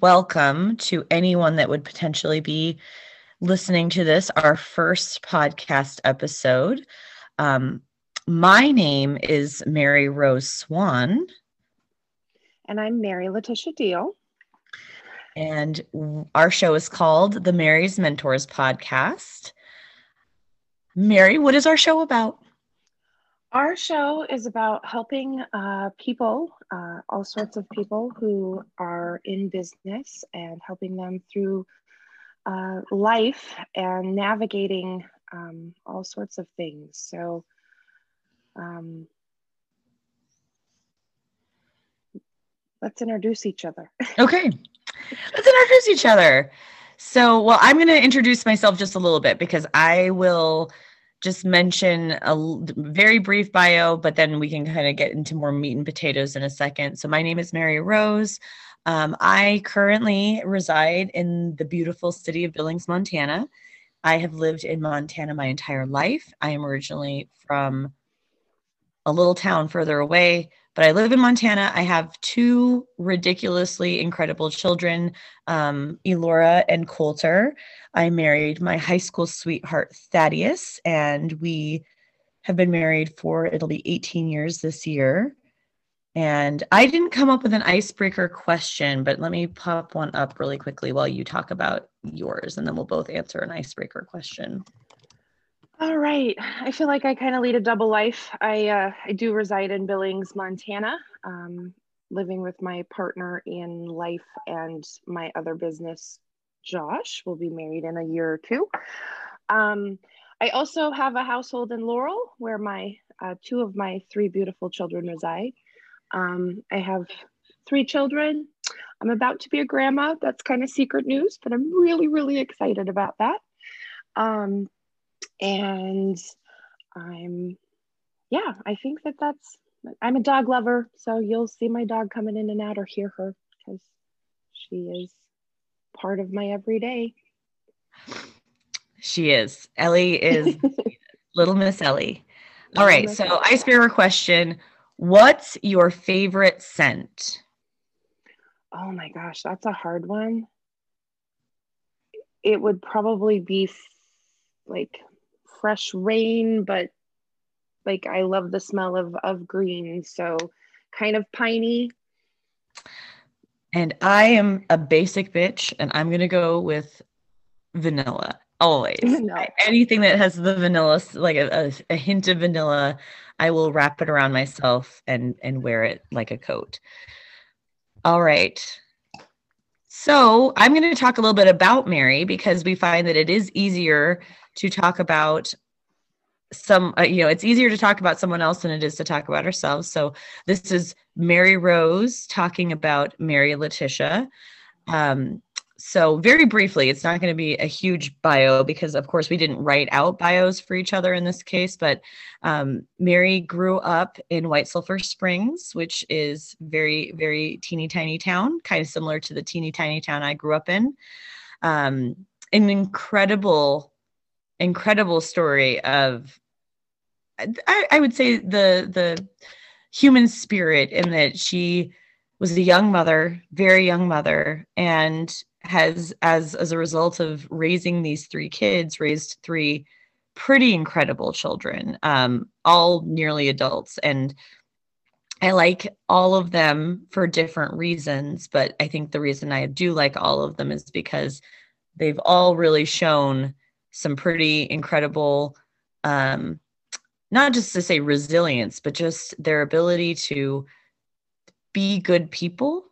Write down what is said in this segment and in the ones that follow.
welcome to anyone that would potentially be listening to this, our first podcast episode. Um, my name is Mary Rose Swan. And I'm Mary Letitia Deal. And our show is called the Mary's Mentors Podcast. Mary, what is our show about? Our show is about helping uh, people, uh, all sorts of people who are in business and helping them through uh, life and navigating um, all sorts of things. So, um, let's introduce each other. okay, let's introduce each other. So, well, I'm going to introduce myself just a little bit because I will just mention a very brief bio, but then we can kind of get into more meat and potatoes in a second. So, my name is Mary Rose. Um, I currently reside in the beautiful city of Billings, Montana. I have lived in Montana my entire life. I am originally from a little town further away, but I live in Montana. I have two ridiculously incredible children, um, Elora and Coulter. I married my high school sweetheart, Thaddeus, and we have been married for it'll be 18 years this year. And I didn't come up with an icebreaker question, but let me pop one up really quickly while you talk about yours, and then we'll both answer an icebreaker question. All right. I feel like I kind of lead a double life. I uh, I do reside in Billings, Montana, um, living with my partner in life and my other business, Josh. We'll be married in a year or two. Um, I also have a household in Laurel where my uh, two of my three beautiful children reside. Um, I have three children. I'm about to be a grandma. That's kind of secret news, but I'm really, really excited about that. Um, and I'm, yeah, I think that that's, I'm a dog lover. So you'll see my dog coming in and out or hear her because she is part of my everyday. She is. Ellie is little Miss Ellie. All right. So, icebreaker question What's your favorite scent? Oh my gosh, that's a hard one. It would probably be like fresh rain, but like I love the smell of of green, so kind of piney. And I am a basic bitch, and I'm gonna go with vanilla always. Anything that has the vanilla, like a, a, a hint of vanilla, I will wrap it around myself and and wear it like a coat. All right. So I'm going to talk a little bit about Mary because we find that it is easier to talk about some uh, you know it's easier to talk about someone else than it is to talk about ourselves. So this is mary rose talking about mary letitia. Um, so very briefly it's not going to be a huge bio because of course we didn't write out bios for each other in this case but um, mary grew up in white sulphur springs which is very very teeny tiny town kind of similar to the teeny tiny town i grew up in. Um, an incredible incredible story of I, I would say the the human spirit in that she was a young mother, very young mother, and has as as a result of raising these three kids, raised three pretty incredible children, um, all nearly adults. And I like all of them for different reasons, but I think the reason I do like all of them is because they've all really shown some pretty incredible um, not just to say resilience but just their ability to be good people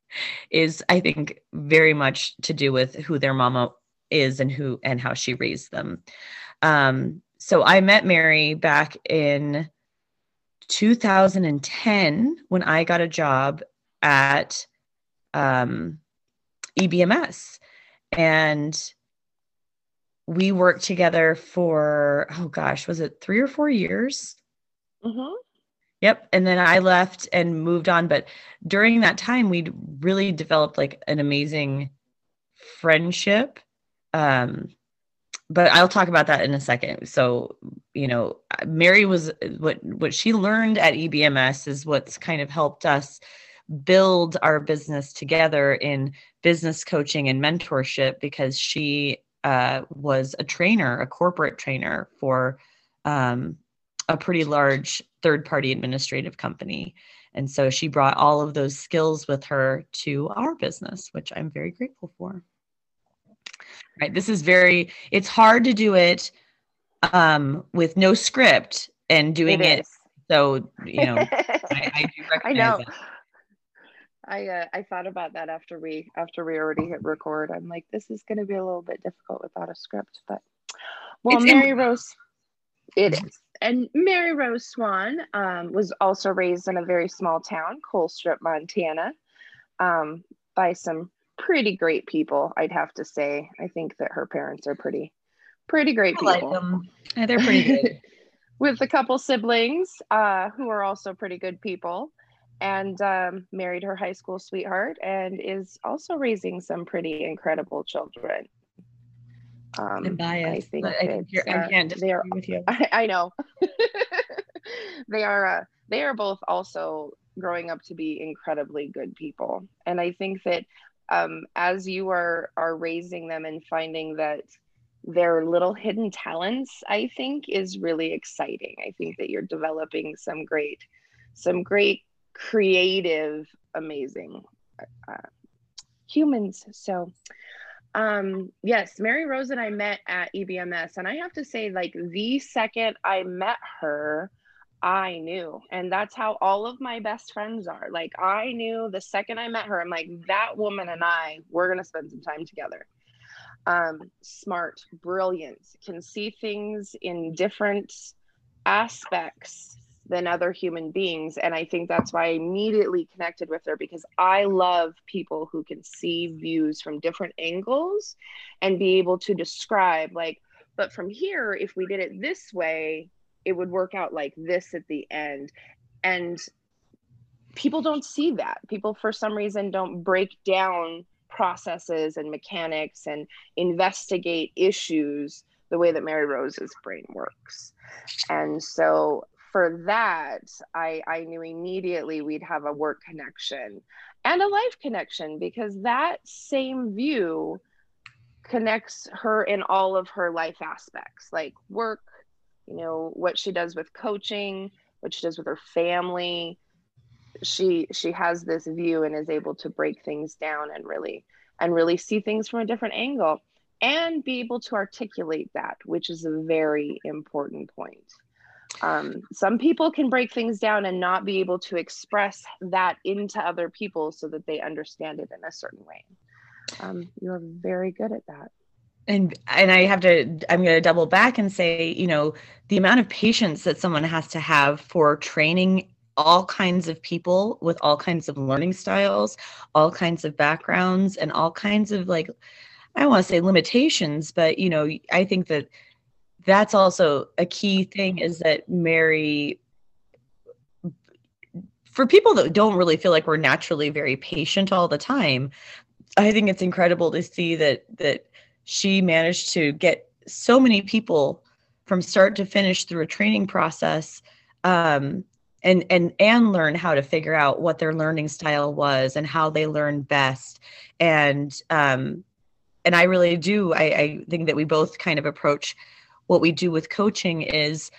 is i think very much to do with who their mama is and who and how she raised them. Um, so i met mary back in 2010 when i got a job at um, ebms and we worked together for oh gosh was it three or four years mm-hmm. yep and then i left and moved on but during that time we'd really developed like an amazing friendship um but i'll talk about that in a second so you know mary was what what she learned at ebms is what's kind of helped us build our business together in business coaching and mentorship because she uh, was a trainer, a corporate trainer for um, a pretty large third party administrative company. And so she brought all of those skills with her to our business, which I'm very grateful for. Right. This is very, it's hard to do it um, with no script and doing it. it so, you know, I, I do recognize I know. It. I uh, I thought about that after we after we already hit record. I'm like, this is going to be a little bit difficult without a script, but well, it's Mary in- Rose, it is. And Mary Rose Swan um, was also raised in a very small town, Colstrip, Montana, um, by some pretty great people. I'd have to say. I think that her parents are pretty, pretty great people. Like them. Yeah, they're pretty good. With a couple siblings uh, who are also pretty good people and um, married her high school sweetheart and is also raising some pretty incredible children. Um, I'm biased, I think, I, think uh, I can't disagree are, with you. I, I know. they are uh, they are both also growing up to be incredibly good people, and I think that um, as you are are raising them and finding that their little hidden talents, I think is really exciting. I think that you're developing some great some great creative, amazing uh, humans. So, um, yes, Mary Rose and I met at EBMS, and I have to say, like the second I met her, I knew, and that's how all of my best friends are. Like I knew the second I met her, I'm like that woman and I, we're gonna spend some time together. Um, smart, brilliant, can see things in different aspects than other human beings. And I think that's why I immediately connected with her because I love people who can see views from different angles and be able to describe, like, but from here, if we did it this way, it would work out like this at the end. And people don't see that. People, for some reason, don't break down processes and mechanics and investigate issues the way that Mary Rose's brain works. And so for that, I, I knew immediately we'd have a work connection and a life connection because that same view connects her in all of her life aspects like work, you know, what she does with coaching, what she does with her family. She she has this view and is able to break things down and really and really see things from a different angle and be able to articulate that, which is a very important point um, some people can break things down and not be able to express that into other people so that they understand it in a certain way. Um, you're very good at that. And and i have to i'm going to double back and say you know the amount of patience that someone has to have for training all kinds of people with all kinds of learning styles all kinds of backgrounds and all kinds of like i don't want to say limitations but you know i think that that's also a key thing is that Mary for people that don't really feel like we're naturally very patient all the time, I think it's incredible to see that that she managed to get so many people from start to finish through a training process um, and and and learn how to figure out what their learning style was and how they learn best. And um, and I really do I, I think that we both kind of approach what we do with coaching is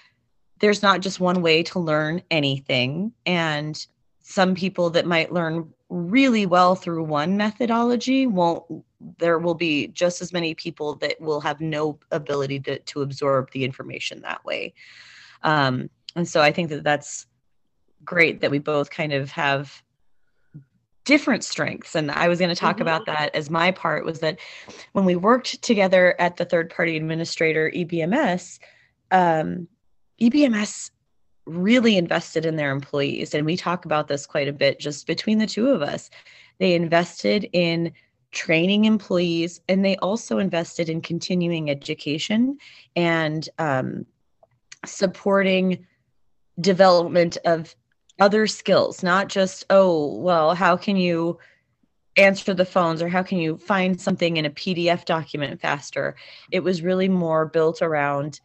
there's not just one way to learn anything. And some people that might learn really well through one methodology won't there will be just as many people that will have no ability to, to absorb the information that way. Um, and so i think that that's great that we both kind of have different strengths and i was going to talk mm-hmm. about that as my part was that when we worked together at the third party administrator ebms um, ebms really invested in their employees and we talk about this quite a bit just between the two of us they invested in training employees and they also invested in continuing education and um, supporting development of other skills, not just, oh, well, how can you answer the phones or how can you find something in a PDF document faster? It was really more built around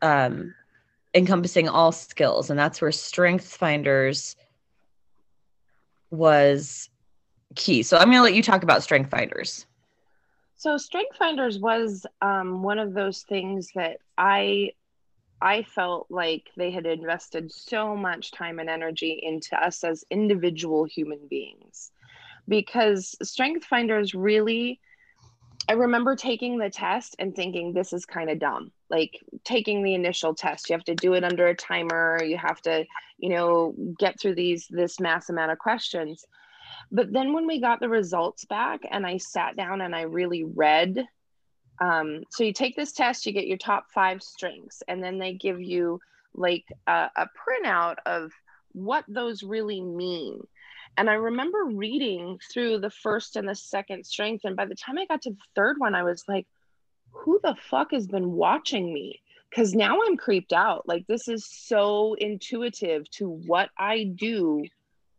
um, encompassing all skills. And that's where Strengths Finders was key. So I'm going to let you talk about Strength Finders. So Strength Finders was um, one of those things that I I felt like they had invested so much time and energy into us as individual human beings because Strength Finders really I remember taking the test and thinking this is kind of dumb. Like taking the initial test, you have to do it under a timer, you have to, you know, get through these this mass amount of questions. But then when we got the results back and I sat down and I really read um, so you take this test, you get your top five strengths, and then they give you like a, a printout of what those really mean. And I remember reading through the first and the second strength. And by the time I got to the third one, I was like, who the fuck has been watching me? Because now I'm creeped out. Like, this is so intuitive to what I do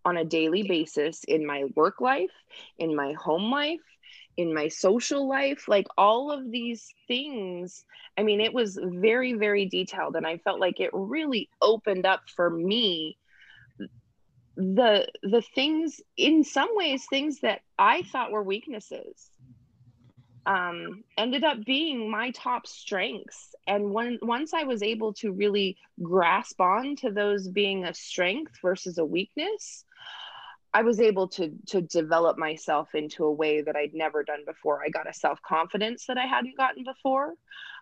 on a daily basis in my work life, in my home life, in my social life. Like, all of these things. I mean, it was very, very detailed. And I felt like it really opened up for me the the things in some ways things that i thought were weaknesses um, ended up being my top strengths. And when once i was able to really grasp on to those being a strength versus a weakness i was able to to develop myself into a way that i'd never done before. I got a self-confidence that i hadn't gotten before.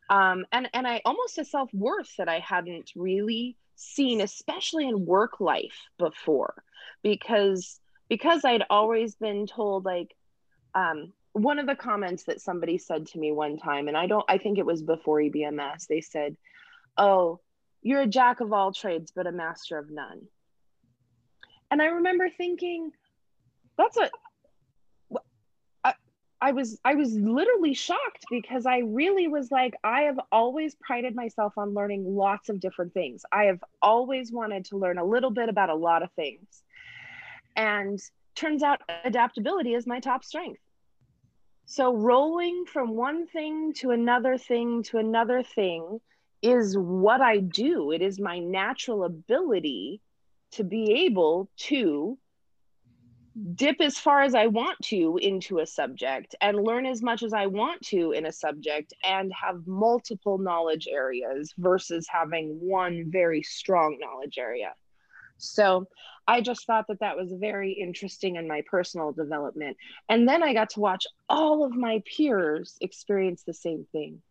Um, and and i almost a self-worth that i hadn't really seen especially in work life before. Because because i'd always been told like um, one of the comments that somebody said to me one time and i don't i think it was before ebms they said oh you're a jack of all trades but a master of none and i remember thinking that's a I was I was literally shocked because I really was like I have always prided myself on learning lots of different things. I have always wanted to learn a little bit about a lot of things. And turns out adaptability is my top strength. So rolling from one thing to another thing to another thing is what I do. It is my natural ability to be able to dip as far as I want to into a subject and learn as much as I want to in a subject and have multiple knowledge areas versus having one very strong knowledge area. So I just thought that that was very interesting in my personal development. And then I got to watch all of my peers experience the same thing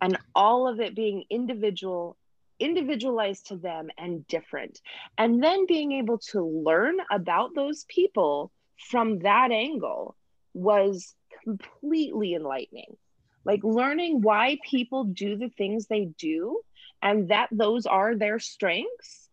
and all of it being individual individualized to them and different. And then being able to learn about those people from that angle was completely enlightening. Like learning why people do the things they do and that those are their strengths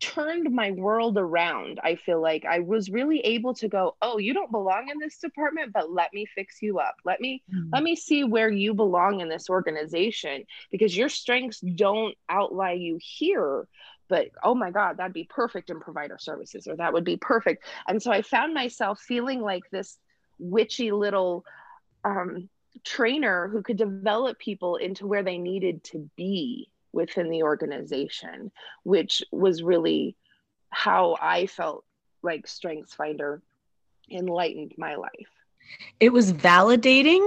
turned my world around. I feel like I was really able to go, "Oh, you don't belong in this department, but let me fix you up. Let me mm-hmm. let me see where you belong in this organization because your strengths don't outlie you here, but oh my god, that'd be perfect in provider services or that would be perfect." And so I found myself feeling like this witchy little um trainer who could develop people into where they needed to be within the organization, which was really how I felt like Strengths Finder enlightened my life. It was validating.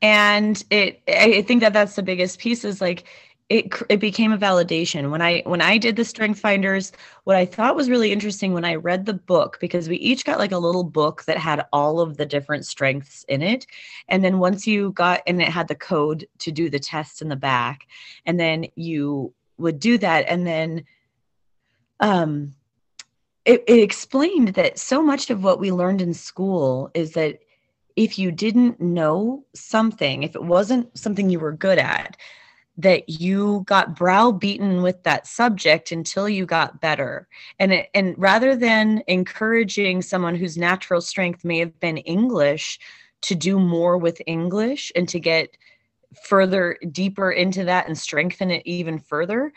And it, I think that that's the biggest piece is like, it it became a validation. When i when i did the strength finders what i thought was really interesting when i read the book because we each got like a little book that had all of the different strengths in it. And then once you got and it had the code to do the test in the back and then you would do that. And then um it, it explained that so much of what we learned in school is that if you didn't know something if it wasn't something you were good at that you got browbeaten with that subject until you got better. And it, and rather than encouraging someone whose natural strength may have been english to do more with english and to get further deeper into that and strengthen it even further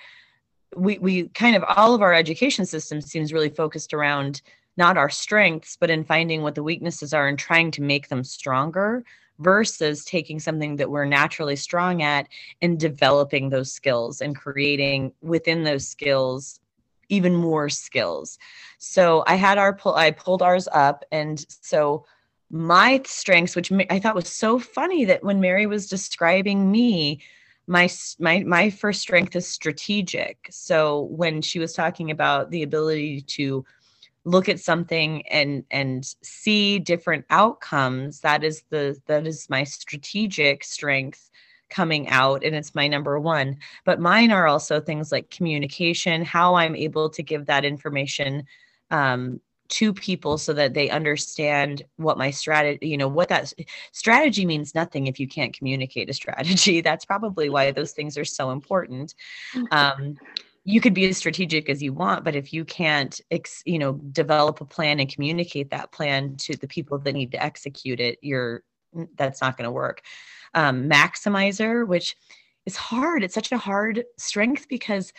we we kind of all of our education system seems really focused around not our strengths but in finding what the weaknesses are and trying to make them stronger versus taking something that we're naturally strong at and developing those skills and creating within those skills even more skills. So I had our pull, I pulled ours up. And so my strengths, which I thought was so funny that when Mary was describing me, my my my first strength is strategic. So when she was talking about the ability to look at something and and see different outcomes, that is the that is my strategic strength coming out and it's my number one. But mine are also things like communication how i'm able to give that information um, to people so that they understand what my strategy you know what that strategy means nothing if you can't communicate a strategy. That's probably why those things are so important. Um, you could be as strategic as you want but if you can't ex, you know develop a plan and communicate that plan to the people that need to execute it you're that's not going to work um, maximizer, which is hard. It's such a hard strength because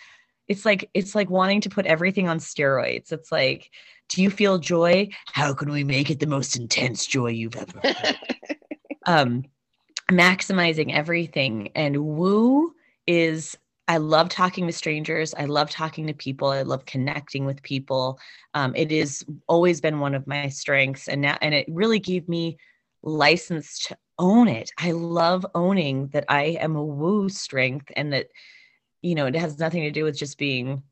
it's like it's like wanting to put everything on steroids. It's like, do you feel joy? How can we make it the most intense joy you've ever felt? um, maximizing everything. And woo is I love talking to strangers. I love talking to people. I love connecting with people. Um, it has always been one of my strengths, and now and it really gave me license to own it. I love owning that I am a woo strength and that, you know, it has nothing to do with just being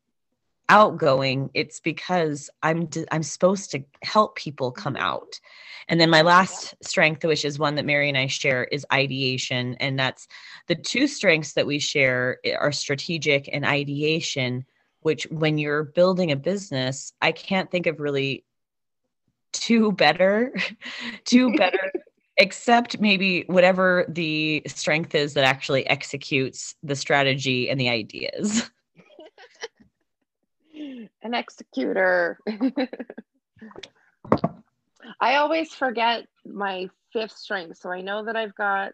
outgoing. It's because I'm I'm supposed to help people come out. And then my last strength, which is one that Mary and I share, is ideation. And that's the two strengths that we share eh, are strategic and ideation, which when you're building a business, I can't think of really two better, two better except maybe whatever the strength is that actually executes the strategy and the ideas. An executor. I always forget my fifth strength. So I know that I've got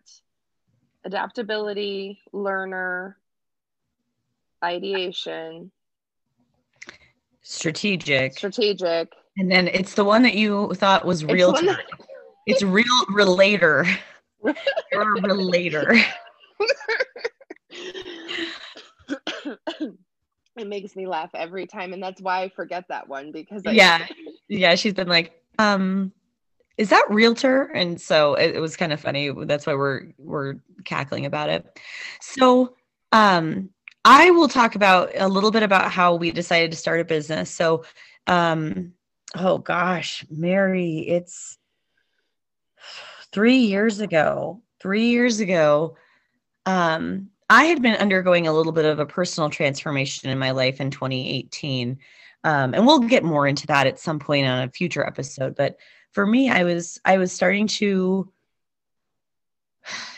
adaptability, learner, ideation, strategic. Strategic. And then it's the one that you thought was real time. That- it's real relator. You're a relator. it makes me laugh every time and that's why i forget that one because I- yeah. Yeah she's been like um is that realtor? And so it, it was kind of funny. That's why we're we're cackling about it. So um i will talk about a little bit about how we decided to start a business. So um oh gosh mary it's three years ago, three years ago, um, I had been undergoing a little bit of a personal transformation in my life in 2018. Um, and we'll get more into that at some point on a future episode. But for me, I was I was starting to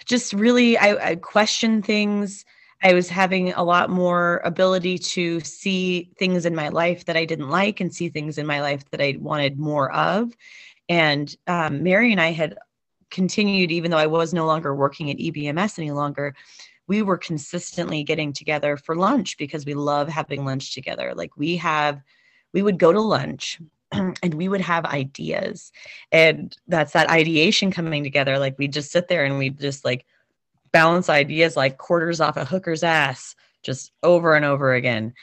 just really I, I question things. I was having a lot more ability to see things in my life that I didn't like and see things in my life that I wanted more of. And um, Mary and I had continued, even though I was no longer working at EBMS any longer, we were consistently getting together for lunch because we love having lunch together. Like we have, we would go to lunch and we would have ideas. And that's that ideation coming together. Like we just sit there and we just like balance ideas like quarters off a hooker's ass just over and over again.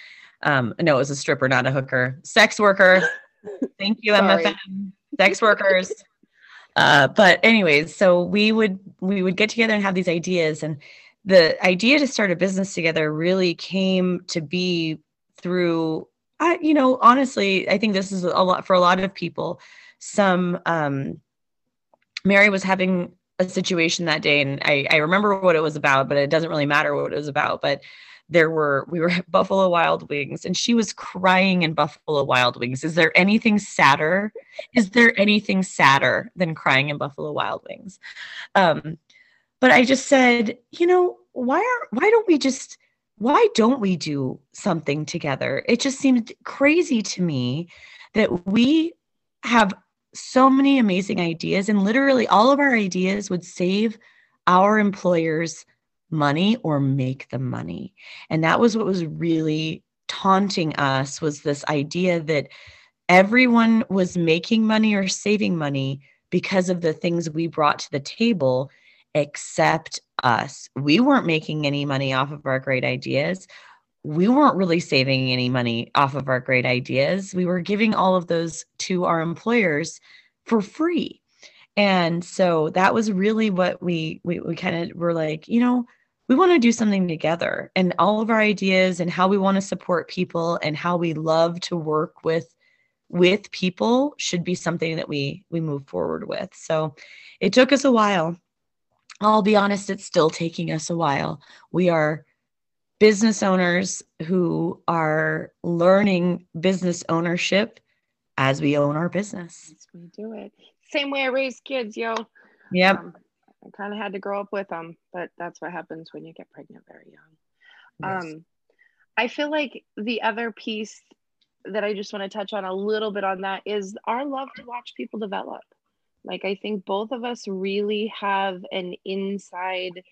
Um, no, it was a stripper, not a hooker. Sex worker. Thank you, MFM. Sex workers. Uh, but anyways, so we would we would get together and have these ideas, and the idea to start a business together really came to be through. I, you know, honestly, I think this is a lot for a lot of people. Some um, Mary was having a situation that day, and I, I remember what it was about, but it doesn't really matter what it was about. But there were we were at Buffalo Wild Wings and she was crying in Buffalo Wild Wings. Is there anything sadder? Is there anything sadder than crying in Buffalo Wild Wings? Um, but I just said, you know, why are why don't we just why don't we do something together? It just seemed crazy to me that we have so many amazing ideas and literally all of our ideas would save our employers money or make the money. And that was what was really taunting us was this idea that everyone was making money or saving money because of the things we brought to the table except us. We weren't making any money off of our great ideas. we weren't really saving any money off of our great ideas. We were giving all of those to our employers for free. And so that was really what we we, we kind of were like, you know, we want to do something together and all of our ideas and how we want to support people and how we love to work with with people should be something that we we move forward with. So it took us a while. I'll be honest, it's still taking us a while. We are business owners who are learning business ownership as we own our business. As we do it. Same way I raise kids, yo. Yep. Um, I kind of had to grow up with them, but that's what happens when you get pregnant very young. Yes. Um, I feel like the other piece that I just want to touch on a little bit on that is our love to watch people develop. Like I think both of us really have an inside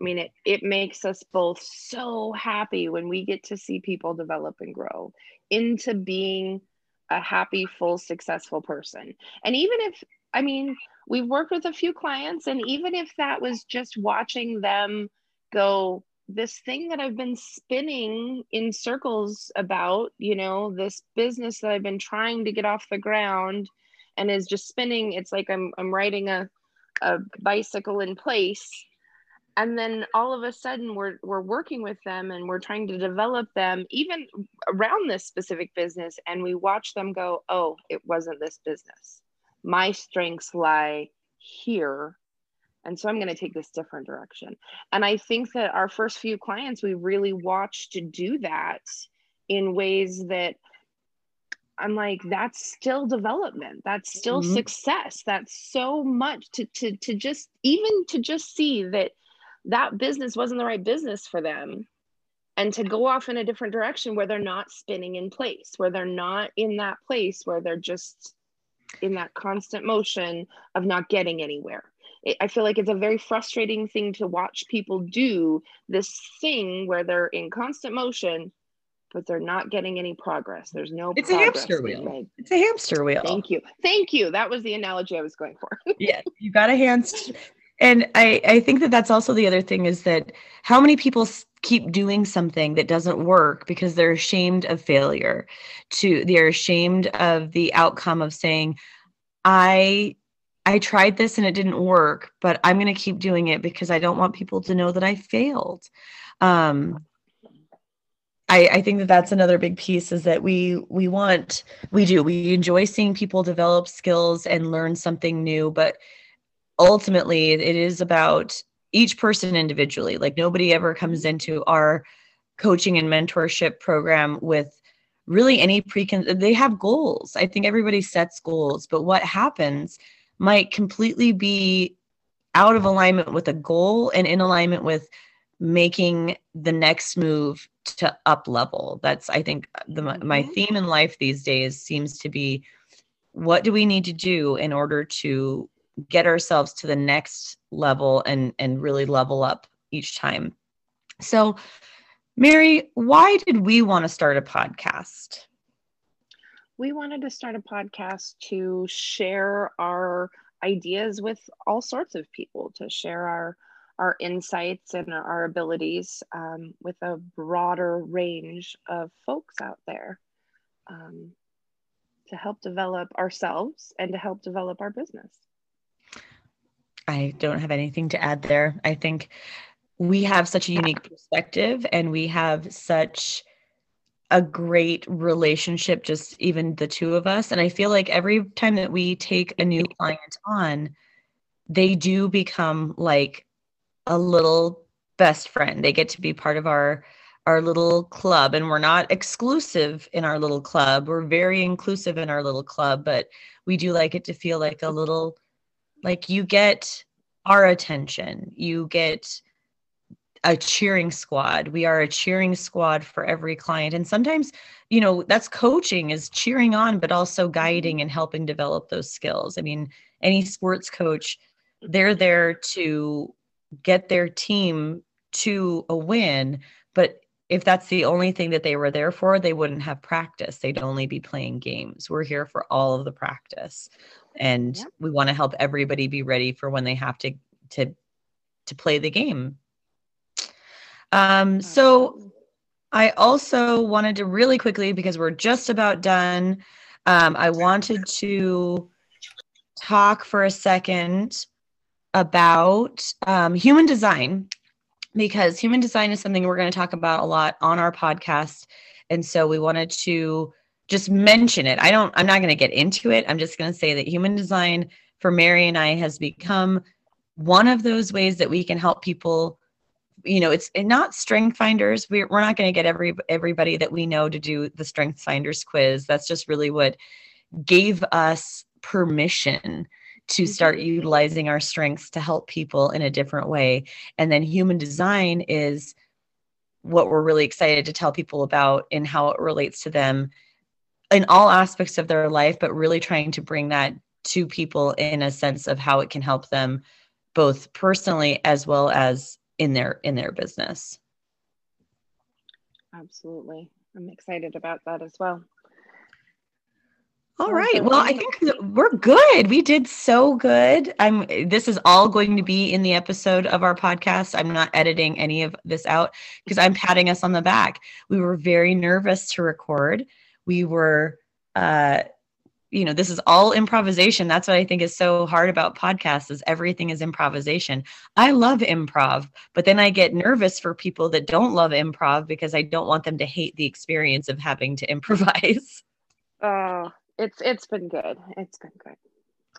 I mean, it, it makes us both so happy when we get to see people develop and grow into being a happy, full, successful person. And even if, I mean, we've worked with a few clients, and even if that was just watching them go, this thing that I've been spinning in circles about, you know, this business that I've been trying to get off the ground and is just spinning, it's like I'm, I'm riding a, a bicycle in place. And then all of a sudden we're we're working with them and we're trying to develop them even around this specific business. And we watch them go oh it wasn't this business. My strengths lie here. And so i'm going to take this different direction. And i think that our first few clients we really watched to do that in ways that I'm like, that's still development. That's still mm-hmm. success. That's so much to to to just even to just see that that business wasn't the right business for them and to go off in a different direction where they're not spinning in place where they're not in that place where they're just in that constant motion of not getting anywhere i feel like it's a very frustrating thing to watch people do this thing where they're in constant motion but they're not getting any progress. There's no it's a hamster wheel. made. it's a hamster wheel. Thank you. Thank you. That was the analogy i was going for. Yeah you got a hamster. And I, I think that that's also the other thing is that how many people keep doing something that doesn't work because they're ashamed of failure to they're ashamed of the outcome of saying i i tried this and it didn't work but i'm going to keep doing it because i don't want people to know that i failed. Um I, I think that that's another big piece is that we we want we do we enjoy seeing people develop skills and learn something new but ultimately it is about each person individually. Like nobody ever comes mm-hmm. into our coaching and mentorship program with really any precon they have goals. I think everybody sets goals but what happens might completely be out of alignment with a goal and in alignment with making the next move to up level. That's i think the my mm-hmm. theme in life these days seems to be what do we need to do in order to get ourselves to the next level and and really level up each time? So mary why did we want to start a podcast? We wanted to start a podcast to share our ideas with all sorts of people to share our our insights and our abilities um, with a broader range of folks out there um, to help develop ourselves and to help develop our business I don't have anything to add there. I think we have such a unique perspective and we have such a great relationship, just even the two of us. And I feel like every time that we take a new client on, they do become like a little best friend. They get to be part of our our little club. And we're not exclusive in our little club. We're very inclusive in our little club, but we do like it to feel like a little like you get our attention. You get a cheering squad. We are a cheering squad for every client. And sometimes you know that's coaching is cheering on but also mm-hmm. guiding and helping develop those skills. I mean any sports coach they're there to get their team to a win but if that's the only thing that they were there for they wouldn't have practice. They'd only be playing games. We're here for all of the practice. And yeah. we want to help everybody be ready for when they have to to to play the game. Um so I also wanted to really quickly, because we're just about done, um, I wanted to talk for a second about um, human design because human design is something we're going to talk about a lot on our podcast. And so we wanted to just mention it. I don't, I'm not going to get into it. I'm just going to say that human design for Mary and I has become one of those ways that we can help people you know it's not strength finders we're, we're not going to get every everybody that we know to do the strength finders quiz that's just really what gave us permission to mm-hmm. start utilizing our strengths to help people in a different way. And then human design is what we're really excited to tell people about and how it relates to them in all aspects of their life but really trying to bring that to people in a sense of how it can help them both personally as well as in their in their business. Absolutely. I'm excited about that as well all right. well i think we're good. We did so good. I'm this is all going to be in the episode of our podcast. I'm not editing any of this out because i'm patting us on the back. We were very nervous to record. We were uh you know this is all improvisation. That's what i think is so hard about podcasts is everything is improvisation. I love improv but then i get nervous for people that don't love improv because i don't want them to hate the experience of having to improvise. Oh it's it's been good it's been good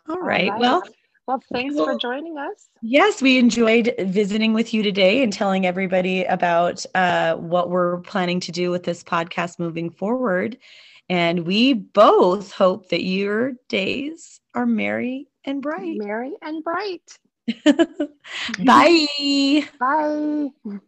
all right, all right. well well thanks well, for joining us yes we enjoyed visiting with you today and telling everybody about uh, what we're planning to do with this podcast moving forward and we both hope that your days are merry and bright. Merry and bright. Bye. Bye.